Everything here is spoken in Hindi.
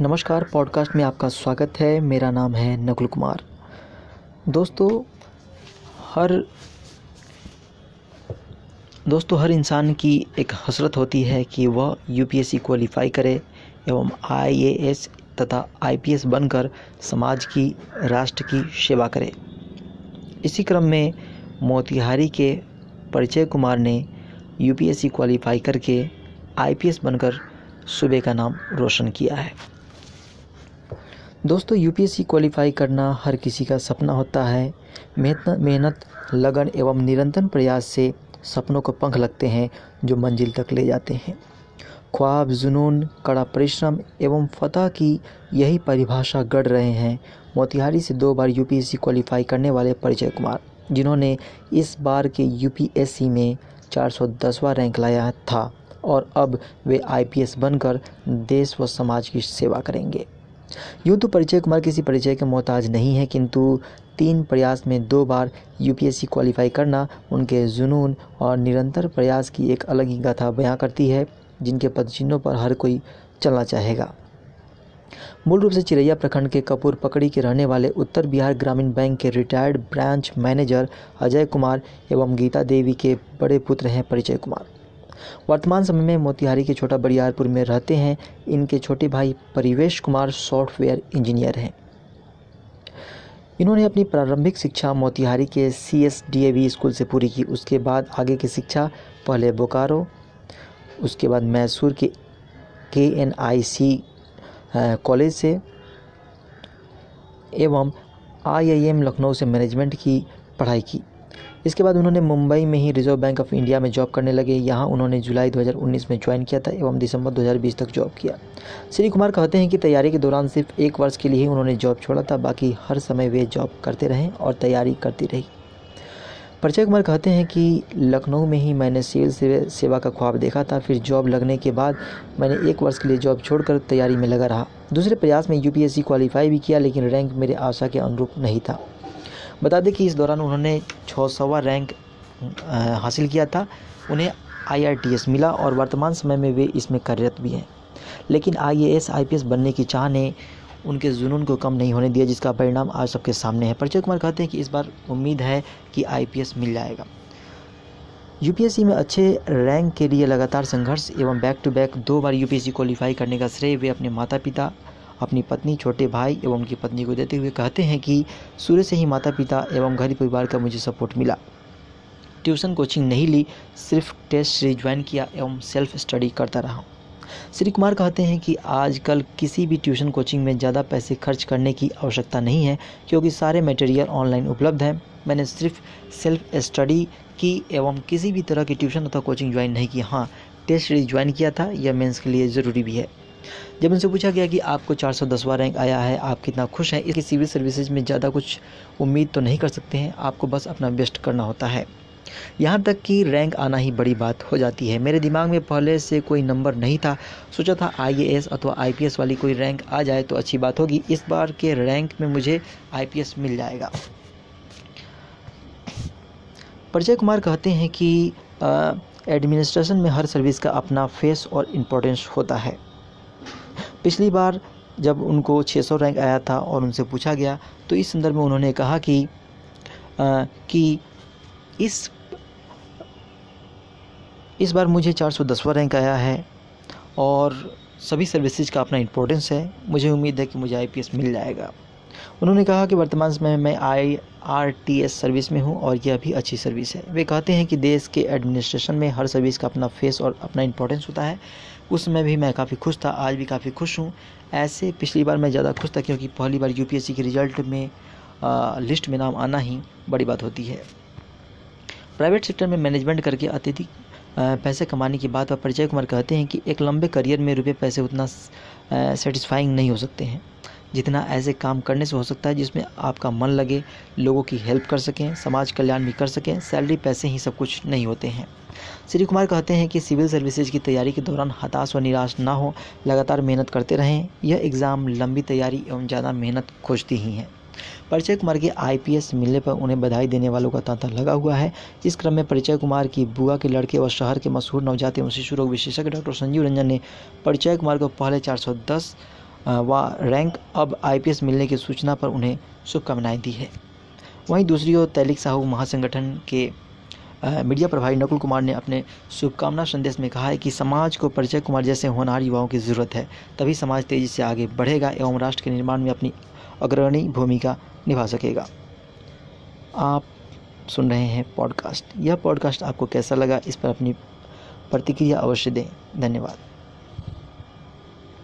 नमस्कार पॉडकास्ट में आपका स्वागत है। मेरा नाम है नकुल कुमार। दोस्तों, हर दोस्तों, हर इंसान की एक हसरत होती है कि वह यूपीएससी क्वालिफाई करे एवं आईएएस तथा आईपीएस बनकर समाज की, राष्ट्र की सेवा करे। इसी क्रम में मोतिहारी के परिचय कुमार ने यूपीएससी क्वालिफाई करके आईपीएस बनकर सूबे का नाम रोशन किया है। दोस्तों यूपीएससी क्वालिफाई करना हर किसी का सपना होता है। मेहनत मेहनत, लगन एवं निरंतर प्रयास से सपनों को पंख लगते हैं, जो मंजिल तक ले जाते हैं। ख्वाब, जुनून, कड़ा परिश्रम एवं फतह की यही परिभाषा गढ़ रहे हैं। मोतिहारी से दो बार यूपीएससी क्वालिफाई करने वाले परिचय कुमार, जिन्होंने इस बार के यूपीएससी में 410वां रैंक लाया था और अब वे आईपीएस बनकर देश व समाज की सेवा करेंगे। यूँ तो परिचय कुमार किसी परिचय के मोहताज नहीं है, किंतु तीन प्रयास में दो बार यूपीएससी क्वालिफाई करना, उनके जुनून और निरंतर प्रयास की एक अलग ही गाथा बयां करती है, जिनके पदचिन्हों पर हर कोई चलना चाहेगा। मूल रूप से चिरैया प्रखंड के कपूर पकड़ी के रहने वाले उत्तर बिहार ग्रामीण बैंक के retired branch manager Ajay Kumar एवं गीता देवी के बड़े पुत्र हैं परिचय कुमार। वर्तमान समय में मोतिहारी के छोटा बरियारपुर में रहते हैं। इनके छोटे भाई परिवेश कुमार सॉफ्टवेयर इंजीनियर हैं। इन्होंने अपनी प्रारंभिक शिक्षा मोतिहारी के C S D A V school से पूरी की। उसके बाद आगे की शिक्षा पहले बोकारो, उसके बाद मैसूर के के एन आई सी कॉलेज से एवं आई आई एम लखनऊ से मैनेजमेंट की पढ़ाई की। इसके बाद उन्होंने मुंबई में ही रिज़र्व बैंक ऑफ़ इंडिया में जॉब करने लगे। यहाँ उन्होंने जुलाई 2019 में ज्वाइन किया था एवं दिसंबर 2020 तक जॉब किया। श्री कुमार कहते हैं कि तैयारी के दौरान सिर्फ़ एक वर्ष के लिए ही उन्होंने जॉब छोड़ा था, बाकी हर समय वे जॉब करते रहें और तैयारी करती रही। परिचय कुमार कहते हैं कि लखनऊ में ही मैंने सेल से सेवा का ख्वाब देखा था, फिर जॉब लगने के बाद मैंने एक वर्ष के लिए जॉब छोड़कर तैयारी में लगा रहा। दूसरे प्रयास में यूपीएससी क्वालिफाई भी किया, लेकिन रैंक मेरे आशा के अनुरूप नहीं था। बता दें कि इस दौरान उन्होंने छः सौवा रैंक हासिल किया था। उन्हें आईआरटीएस मिला और वर्तमान समय में वे इसमें कार्यरत भी हैं। लेकिन आईएएस आईपीएस बनने की चाह ने उनके जुनून को कम नहीं होने दिया, जिसका परिणाम आज सबके सामने है। परिचय कुमार कहते हैं कि इस बार उम्मीद है कि आईपीएस मिल जाएगा। यूपीएससी में अच्छे रैंक के लिए लगातार संघर्ष एवं बैक टू बैक दो बार यूपीएससी क्वालिफाई करने का श्रेय वे अपने माता पिता अपनी पत्नी, छोटे भाई एवं उनकी पत्नी को देते हुए कहते हैं कि सूर्य से ही माता पिता एवं घर परिवार का मुझे सपोर्ट मिला। ट्यूशन कोचिंग नहीं ली, सिर्फ़ टेस्ट सीरीज़ ज्वाइन किया एवं सेल्फ स्टडी करता रहा। श्री कुमार कहते हैं कि आजकल किसी भी ट्यूशन कोचिंग में ज़्यादा पैसे खर्च करने की आवश्यकता नहीं है, क्योंकि सारे मटेरियल ऑनलाइन उपलब्ध हैं। मैंने सिर्फ़ सेल्फ स्टडी की एवं किसी भी तरह की ट्यूशन अथवा कोचिंग ज्वाइन नहीं की। हाँ टेस्ट सीरीज़ ज्वाइन किया था, यह मेंस के लिए ज़रूरी भी है। जब उनसे पूछा गया कि आपको चार सौ दसवां रैंक आया है, आप कितना खुश हैं? इसकी सिविल सर्विसेज़ में ज़्यादा कुछ उम्मीद तो नहीं कर सकते हैं। आपको बस अपना बेस्ट करना होता है। यहाँ तक कि रैंक आना ही बड़ी बात हो जाती है। मेरे दिमाग में पहले से कोई नंबर नहीं था। सोचा था आईएएस अथवा आईपीएस वाली कोई रैंक आ जाए तो अच्छी बात होगी। इस बार के रैंक में मुझे आईपीएस मिल जाएगा। परजय कुमार कहते हैं कि एडमिनिस्ट्रेशन में हर सर्विस का अपना फेस और इम्पोर्टेंस होता है। पिछली बार जब उनको 600 रैंक आया था और उनसे पूछा गया तो इस संदर्भ में उन्होंने कहा कि आ, कि इस इस बार मुझे 410वां रैंक आया है और सभी सर्विसेज़ का अपना इम्पोर्टेंस है। मुझे उम्मीद है कि मुझे आईपीएस मिल जाएगा। उन्होंने कहा कि वर्तमान समय में मैं I R T S service में हूँ और यह भी अच्छी सर्विस है। वे कहते हैं कि देश के एडमिनिस्ट्रेशन में हर सर्विस का अपना फेस और अपना इम्पोर्टेंस होता है। उस समय भी मैं काफ़ी खुश था आज भी काफ़ी खुश हूँ। ऐसे पिछली बार मैं ज़्यादा खुश था क्योंकि पहली बार यूपीएससी के रिज़ल्ट में आ, लिस्ट में नाम आना ही बड़ी बात होती है। प्राइवेट सेक्टर में मैनेजमेंट करके अत्यधिक पैसे कमाने की बात पर परिचय कुमार कहते हैं कि एक लंबे करियर में रुपये पैसे उतना सेटिस्फाइंग नहीं हो सकते हैं। जितना ऐसे काम करने से हो सकता है जिसमें आपका मन लगे, लोगों की हेल्प कर सकें, समाज कल्याण भी कर सकें सैलरी पैसे ही सब कुछ नहीं होते हैं। श्री कुमार कहते हैं कि सिविल सर्विसेज़ की तैयारी के दौरान हताश व निराश ना हो, लगातार मेहनत करते रहें, यह एग्ज़ाम लंबी तैयारी एवं ज़्यादा मेहनत खोजती ही हैं। परिचय कुमार के आईपीएस मिलने पर उन्हें बधाई देने वालों का तांता लगा हुआ है। इस क्रम में परिचय कुमार की बुआ के लड़के व शहर के मशहूर नवजात एवं शिशु रोग विशेषज्ञ डॉक्टर संजीव रंजन ने परिचय कुमार को पहले 410 व रैंक अब आईपीएस मिलने की सूचना पर उन्हें शुभकामनाएँ दी है। वहीं दूसरी ओर तैलिक साहू महासंगठन के मीडिया प्रभारी नकुल कुमार ने अपने शुभकामना संदेश में कहा है कि समाज को परिचय कुमार जैसे होनहार युवाओं की ज़रूरत है। तभी समाज तेज़ी से आगे बढ़ेगा एवं राष्ट्र के निर्माण में अपनी अग्रणी भूमिका निभा सकेगा। आप सुन रहे हैं पॉडकास्ट। यह पॉडकास्ट आपको कैसा लगा इस पर अपनी प्रतिक्रिया अवश्य दें। धन्यवाद।